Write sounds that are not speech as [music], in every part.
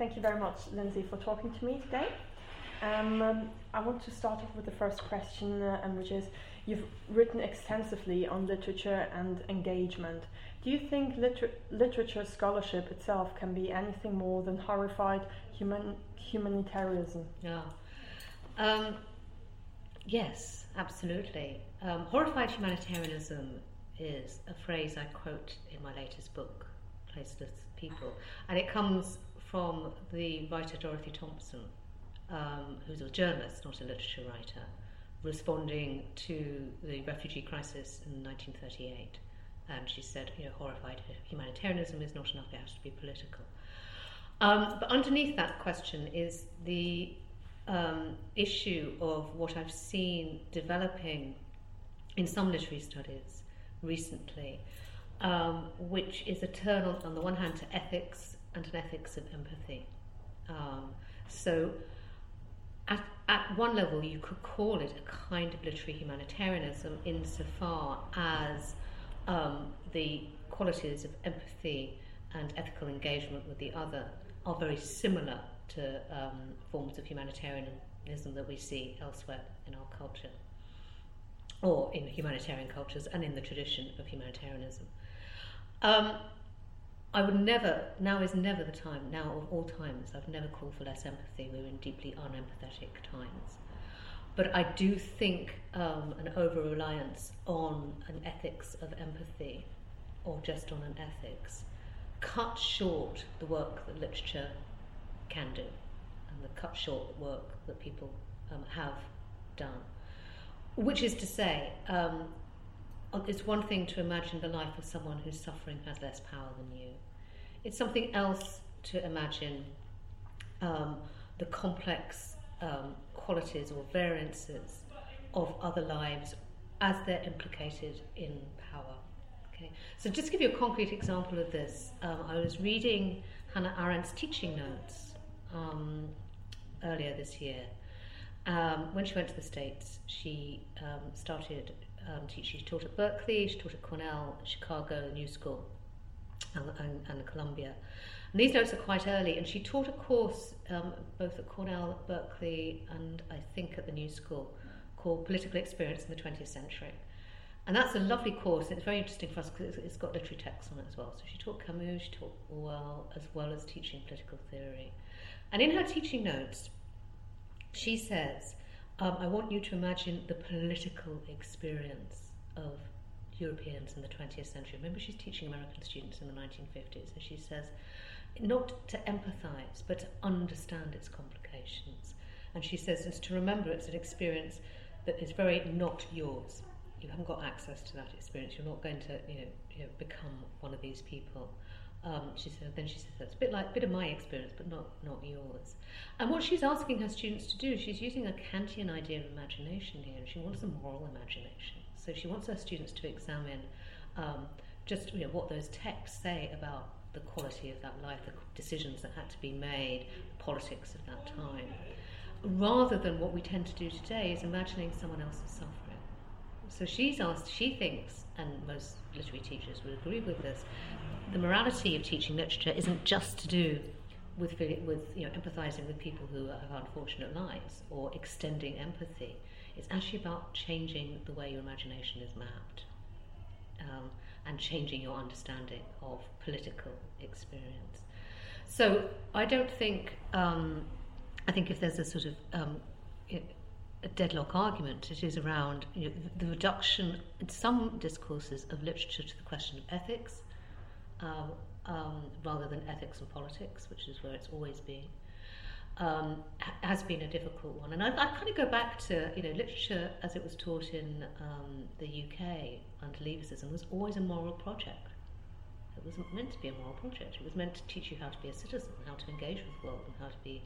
thank you very much, Lindsay, for talking to me today. Um, um, I want to start off with the first question, uh, which is you've written extensively on literature and engagement. Do you think liter- literature scholarship itself can be anything more than horrified human- humanitarianism? Yeah. Um, yes, absolutely. Um, horrified humanitarianism is a phrase I quote in my latest book, Placeless People, and it comes from the writer Dorothy Thompson, um, who's a journalist, not a literature writer, responding to the refugee crisis in 1938. And she said, you know, horrified humanitarianism is not enough, it has to be political. Um, but underneath that question is the um, issue of what I've seen developing in some literary studies recently, um, which is a turn on, on the one hand to ethics and an ethics of empathy. Um, so, at, at one level, you could call it a kind of literary humanitarianism insofar as um, the qualities of empathy and ethical engagement with the other are very similar to um, forms of humanitarianism that we see elsewhere in our culture, or in humanitarian cultures and in the tradition of humanitarianism. Um, I would never, now is never the time, now of all times, I've never called for less empathy. We're in deeply unempathetic times. But I do think um, an over reliance on an ethics of empathy, or just on an ethics, cuts short the work that literature can do and the cut short work that people um, have done. Which is to say, um, it's one thing to imagine the life of someone who's suffering has less power than you. It's something else to imagine um, the complex um, qualities or variances of other lives as they're implicated in power. Okay, so just to give you a concrete example of this, um, I was reading Hannah Arendt's teaching notes um, earlier this year. Um, when she went to the States, she um, started um, teaching. She taught at Berkeley, she taught at Cornell, Chicago, New School, and, and, and Columbia. And these notes are quite early, and she taught a course um, both at Cornell, at Berkeley, and I think at the New School called Political Experience in the 20th Century. And that's a lovely course. It's very interesting for us because it's got literary texts on it as well. So she taught Camus, she taught Orwell, as well as teaching political theory. And in her teaching notes, she says, um, I want you to imagine the political experience of Europeans in the 20th century. Remember, she's teaching American students in the 1950s, and she says, not to empathize, but to understand its complications. And she says, it's to remember it's an experience that is very not yours. You haven't got access to that experience. You're not going to, you know, you know become one of these people. Um, she said, then she said, that's a bit like bit of my experience, but not, not yours. And what she's asking her students to do, she's using a Kantian idea of imagination here, and she wants a moral imagination. So she wants her students to examine um, just you know, what those texts say about the quality of that life, the decisions that had to be made, politics of that time, rather than what we tend to do today is imagining someone else's suffering. So she's asked, she thinks, and most literary teachers would agree with this, the morality of teaching literature isn't just to do with, with you know, empathizing with people who have unfortunate lives or extending empathy. It's actually about changing the way your imagination is mapped um, and changing your understanding of political experience. So I don't think, um, I think if there's a sort of um, a deadlock argument, it is around you know, the reduction in some discourses of literature to the question of ethics um, um, rather than ethics and politics, which is where it's always been, um, has been a difficult one. And I, I, kind of go back to, you know, literature as it was taught in um, the UK under Leavisism was always a moral project. It wasn't meant to be a moral project. It was meant to teach you how to be a citizen, how to engage with the world, and how to be.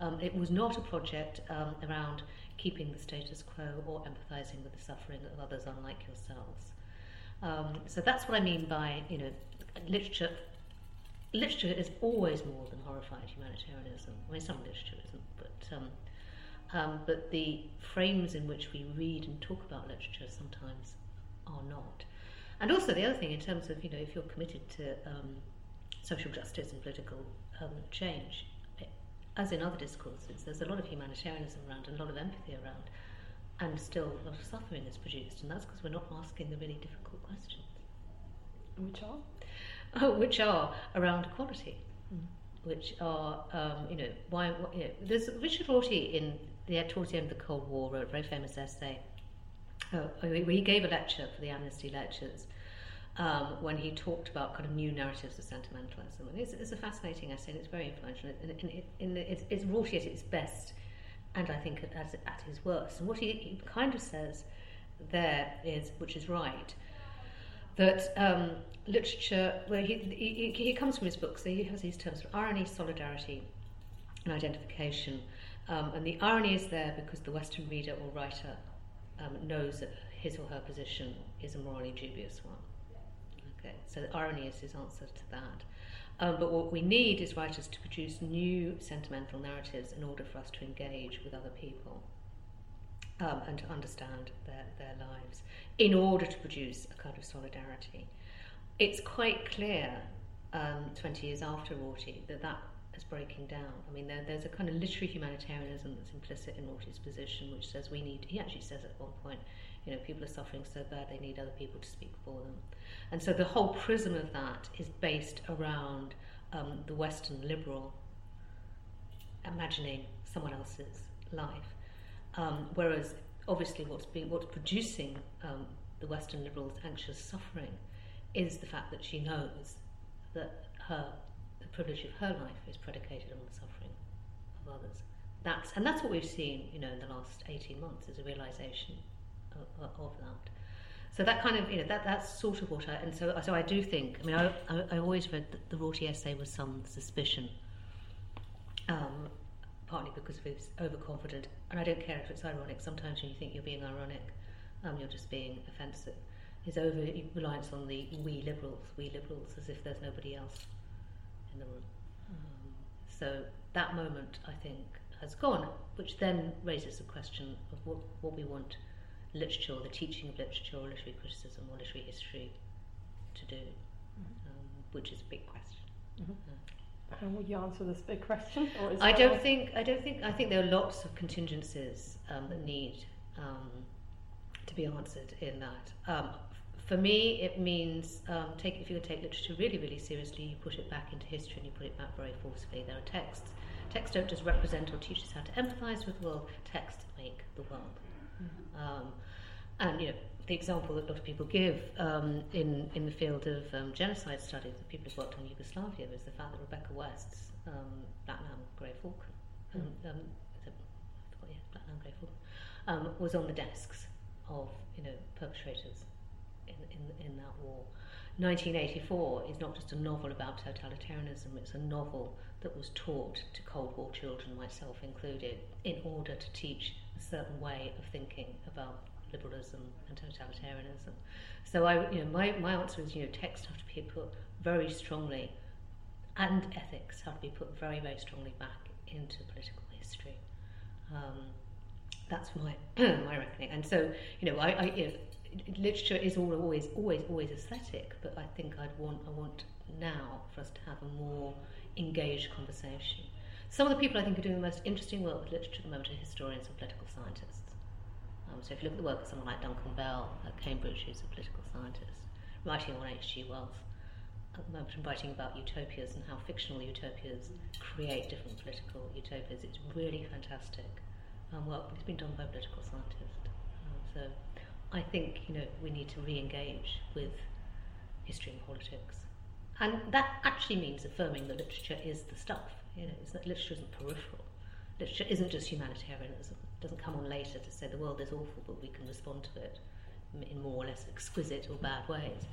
Um, it was not a project um, around keeping the status quo or empathizing with the suffering of others unlike yourselves. Um, so that's what I mean by, you know, literature literature is always more than horrified humanitarianism. I mean, some literature isn't, but um, um, but the frames in which we read and talk about literature sometimes are not. And also the other thing, in terms of you know, if you're committed to um, social justice and political um, change, as in other discourses, there's a lot of humanitarianism around and a lot of empathy around, and still a lot of suffering is produced, and that's because we're not asking the really difficult questions. Which are? [laughs] Oh, which are around equality, mm. which are, um, you know, why, you know, there's Richard Rorty in the, towards the end of the Cold War wrote a very famous essay uh, where he gave a lecture for the Amnesty Lectures um, when he talked about kind of new narratives of sentimentalism. And it's, it's a fascinating essay and it's very influential. And, and it, it's, it's Rorty at its best and I think at, at his worst. And what he, he kind of says there is, which is right, that um, literature, well, he, he, he comes from his books, so he has these terms of irony, solidarity, and identification. Um, and the irony is there because the Western reader or writer um, knows that his or her position is a morally dubious one. Okay, so irony is his answer to that. Um, but what we need is writers to produce new sentimental narratives in order for us to engage with other people um, and to understand their, their lives in order to produce a kind of solidarity. It's quite clear, um, 20 years after Rorty, that that is breaking down. I mean, there, there's a kind of literary humanitarianism that's implicit in Rorty's position, which says we need, he actually says at one point, you know, people are suffering so bad they need other people to speak for them. And so the whole prism of that is based around um, the Western liberal imagining someone else's life. Um, whereas obviously what's being what's producing um, the Western liberals' anxious suffering is the fact that she knows that her privilege of her life is predicated on the suffering of others. That's and that's what we've seen, you know, in the last eighteen months is a realization of, of that. So that kind of, you know, that that's sort of what I, and so so I do think. I mean, I I, I always read the, the Rorty essay with some suspicion, um, partly because of his overconfident, and I don't care if it's ironic. Sometimes when you think you're being ironic, um, you're just being offensive. His over reliance on the we liberals, we liberals, as if there's nobody else in the room. Um, so that moment, I think, has gone, which then raises the question of what, what we want literature, the teaching of literature, or literary criticism, or literary history to do, mm-hmm. um, which is a big question. Mm-hmm. Uh, and will you answer this big question? I don't think. I don't think. I think there are lots of contingencies um, that need um, to be answered in that. For me, it means um, take if you take literature really, really seriously, you put it back into history and you put it back very forcefully. There are texts. Texts don't just represent or teach us how to empathise with the world. Texts make the world. Mm-hmm. Um, and you know, the example that a lot of people give um, in, in the field of um, genocide studies, the people who've worked on Yugoslavia, is the fact that Rebecca West's um, Black Lamb Grey Falcon, um, mm. um, yeah, Grey Falcon, um, was on the desks of you know perpetrators in, in, in that war. 1984 is not just a novel about totalitarianism, it's a novel that was taught to Cold War children, myself included, in order to teach a certain way of thinking about liberalism and totalitarianism. So I, you know, my, my answer is, you know, text have to be put very strongly, and ethics have to be put very, very strongly back into political history. Um, that's my [clears throat] my reckoning. And so, you know, I, I you know, literature is always, always, always aesthetic, but I think I'd want, I want now for us to have a more engaged conversation. Some of the people I think are doing the most interesting work with literature at the moment are historians and political scientists. Um, so if you look at the work of someone like Duncan Bell at Cambridge, who's a political scientist, writing on H.G. Wells, at the moment writing about utopias and how fictional utopias create different political utopias. It's really fantastic um, work, it's been done by a political scientists. Um, so I think you know we need to re-engage with history and politics, and that actually means affirming that literature is the stuff. You know, it's that literature isn't peripheral. Literature isn't just humanitarianism It doesn't come on later to say the world is awful, but we can respond to it in more or less exquisite or bad ways.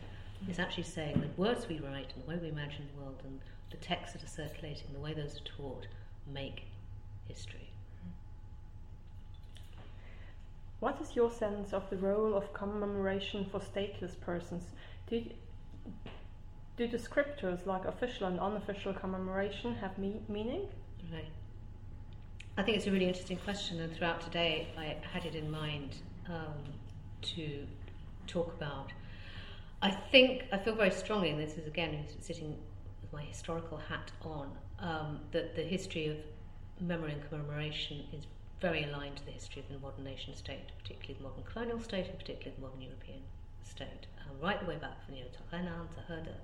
It's actually saying the words we write and the way we imagine the world and the texts that are circulating, the way those are taught, make history. What is your sense of the role of commemoration for stateless persons? Do, do descriptors like official and unofficial commemoration have me- meaning? Right. I think it's a really interesting question, and throughout today I had it in mind um, to talk about. I think I feel very strongly, and this is again sitting with my historical hat on, um, that the history of memory and commemoration is very aligned to the history of the modern nation state, particularly the modern colonial state and particularly the modern European state, um, right the way back from you know, to Herder.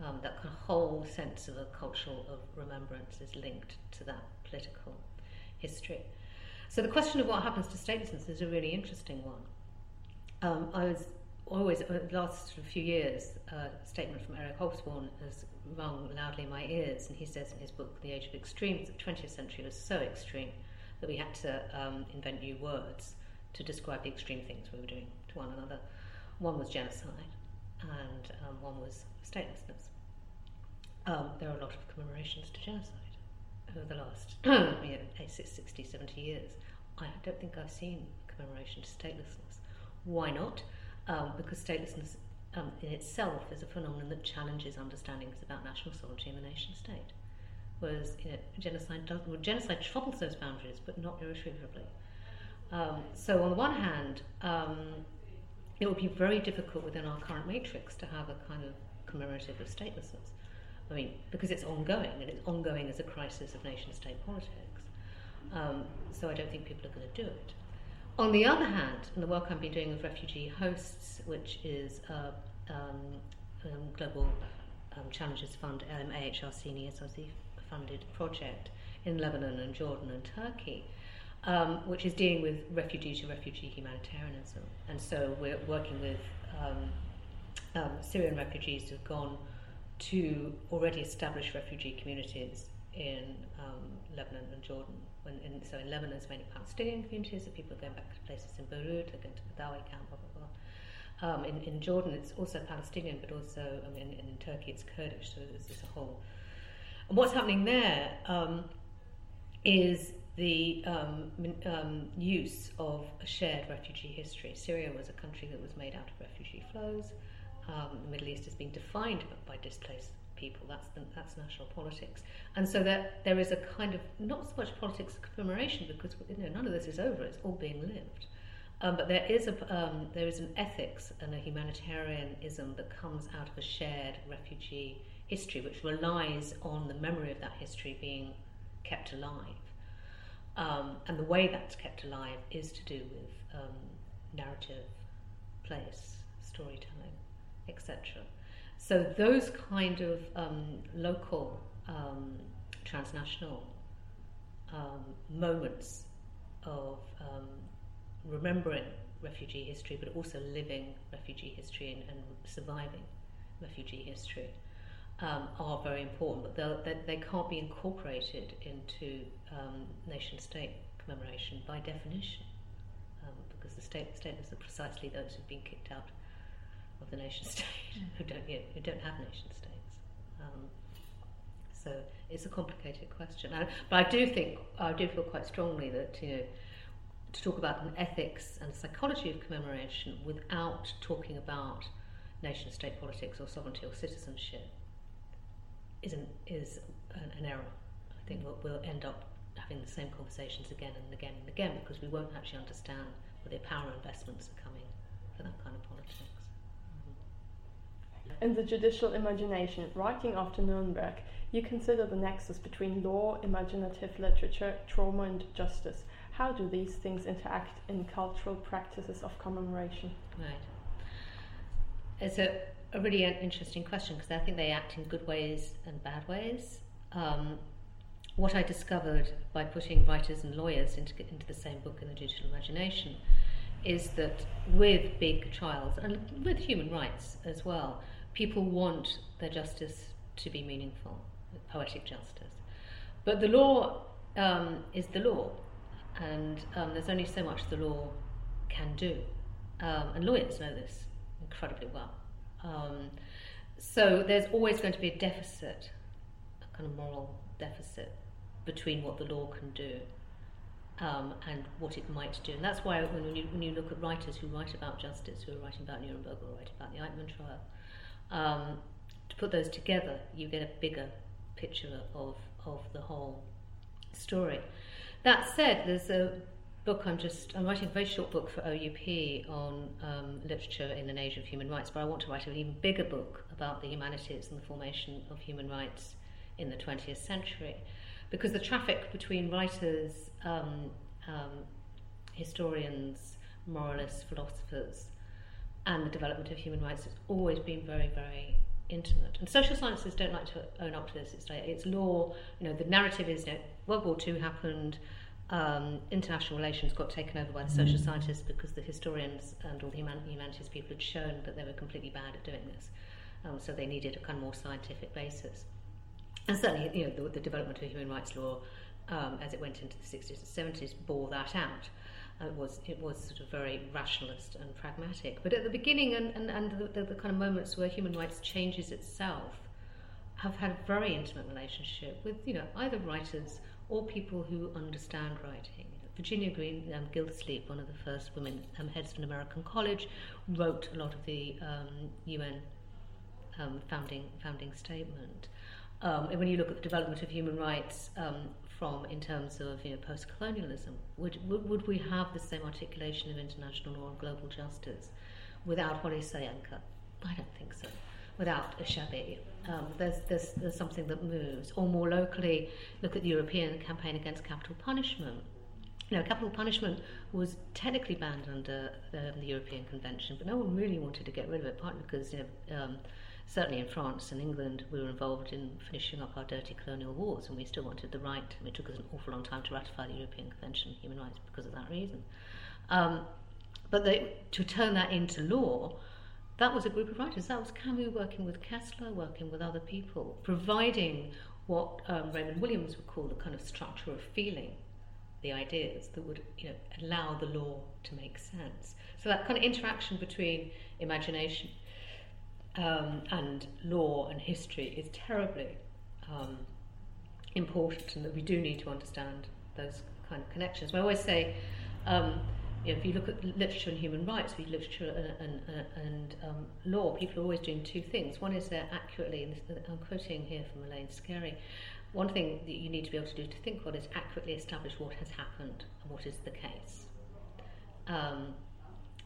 Um, that kind of whole sense of a cultural of remembrance is linked to that political history. So the question of what happens to statelessness is a really interesting one. Um, I was always, uh, the last few years, uh, a statement from Eric Hobsbawm has rung loudly in my ears, and he says in his book, The Age of Extremes, that the 20th century was so extreme that we had to um, invent new words to describe the extreme things we were doing to one another. One was genocide, and um, one was statelessness. Um, there are a lot of commemorations to genocide over the last [clears throat] you know, 60, 70 years. I don't think I've seen a commemoration to statelessness. Why not? Um, because statelessness um, in itself is a phenomenon that challenges understandings about national sovereignty and the nation state. Whereas you know, genocide, does, well, genocide troubles those boundaries, but not irretrievably. Um, so, on the one hand, um, it would be very difficult within our current matrix to have a kind of commemorative of statelessness. I mean, because it's ongoing, and it's ongoing as a crisis of nation state politics. Um, so I don't think people are going to do it. On the other hand, in the work I've been doing with refugee hosts, which is a um, global um, challenges fund, um, AHRC and ESRC funded project in Lebanon and Jordan and Turkey, um, which is dealing with refugee to refugee humanitarianism. And so we're working with um, Syrian refugees who've gone to already established refugee communities in um, Lebanon and Jordan. When in, so in Lebanon, it's mainly Palestinian communities, so people are going back to places in Beirut, they're going to the Dawi camp, blah, blah, blah. Um, in, in Jordan, it's also Palestinian, but also, I mean, in, in Turkey, it's Kurdish, so there's this whole. And what's happening there um, is the um, um, use of a shared refugee history. Syria was a country that was made out of refugee flows um, the Middle East has been defined by displaced people. That's the, that's national politics, and so there there is a kind of not so much politics of commemoration because you know, none of this is over. It's all being lived. Um, but there is a um, there is an ethics and a humanitarianism that comes out of a shared refugee history, which relies on the memory of that history being kept alive. Um, and the way that's kept alive is to do with um, narrative, place, storytelling etc. So those kind of um, local, um, transnational um, moments of um, remembering refugee history, but also living refugee history and, and surviving refugee history. Um, are very important, but they, they can't be incorporated into um, nation state commemoration by definition, um, because the state stateless are precisely those who've been kicked out of the nation [laughs] state who don't you know, who don't have nation states. Um, so it's a complicated question. I, but I do think I do feel quite strongly that you know to talk about an ethics and psychology of commemoration without talking about nation state politics or sovereignty or citizenship is an, is an, error. I think we'll, we'll end up having the same conversations again and again and again because we won't actually understand where the power investments are coming for that kind of politics. Mm-hmm. In the judicial imagination, writing after Nuremberg, you consider the nexus between law, imaginative literature, trauma, and justice. How do these things interact in cultural practices of commemoration? Right. It's a, a really interesting question because I think they act in good ways and bad ways. Um, what I discovered by putting writers and lawyers into, into the same book in the judicial imagination is that with big trials and with human rights as well, people want their justice to be meaningful, poetic justice. But the law um, is the law, and um, there's only so much the law can do. Um, and lawyers know this incredibly well. Um, so there's always going to be a deficit, a kind of moral deficit, between what the law can do um, and what it might do. And that's why when you, when you look at writers who write about justice, who are writing about Nuremberg or write about the Eichmann trial, um, to put those together, you get a bigger picture of, of the whole story. That said, there's a book I'm just I'm writing a very short book for OUP on um, literature in an age of human rights, but I want to write an even bigger book about the humanities and the formation of human rights in the 20th century. because the traffic between writers, um, um, historians, moralists, philosophers, and the development of human rights has always been very, very intimate. And social sciences don't like to own up to this. It's like it's law. You know, the narrative is you know, World War II happened. Um, international relations got taken over by the social scientists because the historians and all the human- humanities people had shown that they were completely bad at doing this. Um, so they needed a kind of more scientific basis. And certainly, you know, the, the development of human rights law um, as it went into the 60s and 70s bore that out. Uh, it was it was sort of very rationalist and pragmatic. But at the beginning and, and, and the, the, the kind of moments where human rights changes itself have had a very intimate relationship with you know either writers or people who understand writing. Virginia Green um, Gildersleeve, one of the first women um, heads of an American college, wrote a lot of the um, UN um, founding founding statement. Um, and when you look at the development of human rights um, from in terms of you know, post-colonialism, would, would, would we have the same articulation of international law and global justice without Wole Soyinka? I don't think so. Without Achebe, um, there's, there's, there's something that moves. Or more locally, look at the European campaign against capital punishment. Know, capital punishment was technically banned under um, the European Convention, but no one really wanted to get rid of it, partly because you know, um, certainly in France and England, we were involved in finishing up our dirty colonial wars, and we still wanted the right. It took us an awful long time to ratify the European Convention on Human Rights because of that reason. Um, but they, to turn that into law, that was a group of writers. That was Camus working with Koestler, working with other people, providing what um, Raymond Williams would call the kind of structure of feeling, the ideas that would you know, allow the law to make sense. So that kind of interaction between imagination um, and law and history is terribly um, important, and that we do need to understand those kind of connections. I always say, um, you know, if you look at literature and human rights, literature and, and, and um, law, people are always doing two things. One is they're accurately, and I'm quoting here from Elaine Scarry, one thing that you need to be able to do to think what is accurately establish what has happened and what is the case. Um,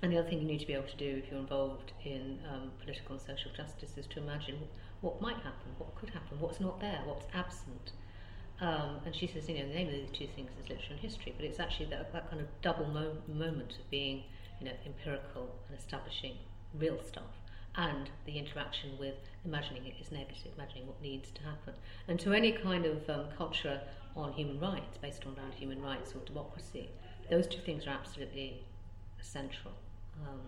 and the other thing you need to be able to do if you're involved in um, political and social justice is to imagine what might happen, what could happen, what's not there, what's absent. Um, and she says, you know, the name of these two things is literature and history, but it's actually that, that kind of double mo- moment of being, you know, empirical and establishing real stuff, and the interaction with imagining it is negative, imagining what needs to happen. And to any kind of um, culture on human rights, based on around human rights or democracy, those two things are absolutely essential. Um,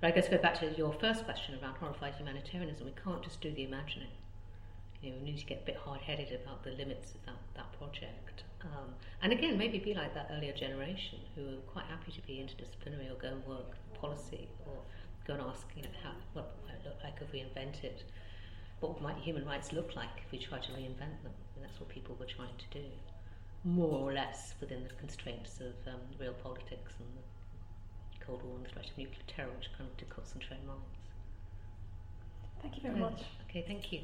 but I guess go back to your first question around horrified humanitarianism. We can't just do the imagining. You know, we need to get a bit hard-headed about the limits of that, that project. Um, and again, maybe be like that earlier generation who are quite happy to be interdisciplinary or go and work policy or go and ask, you know, how, what might it look like if we invented, what might human rights look like if we try to reinvent them? And that's what people were trying to do, more or less within the constraints of um, real politics and the Cold War and the threat of nuclear terror, which kind of did concentrate minds. Thank you very much. Okay, thank you.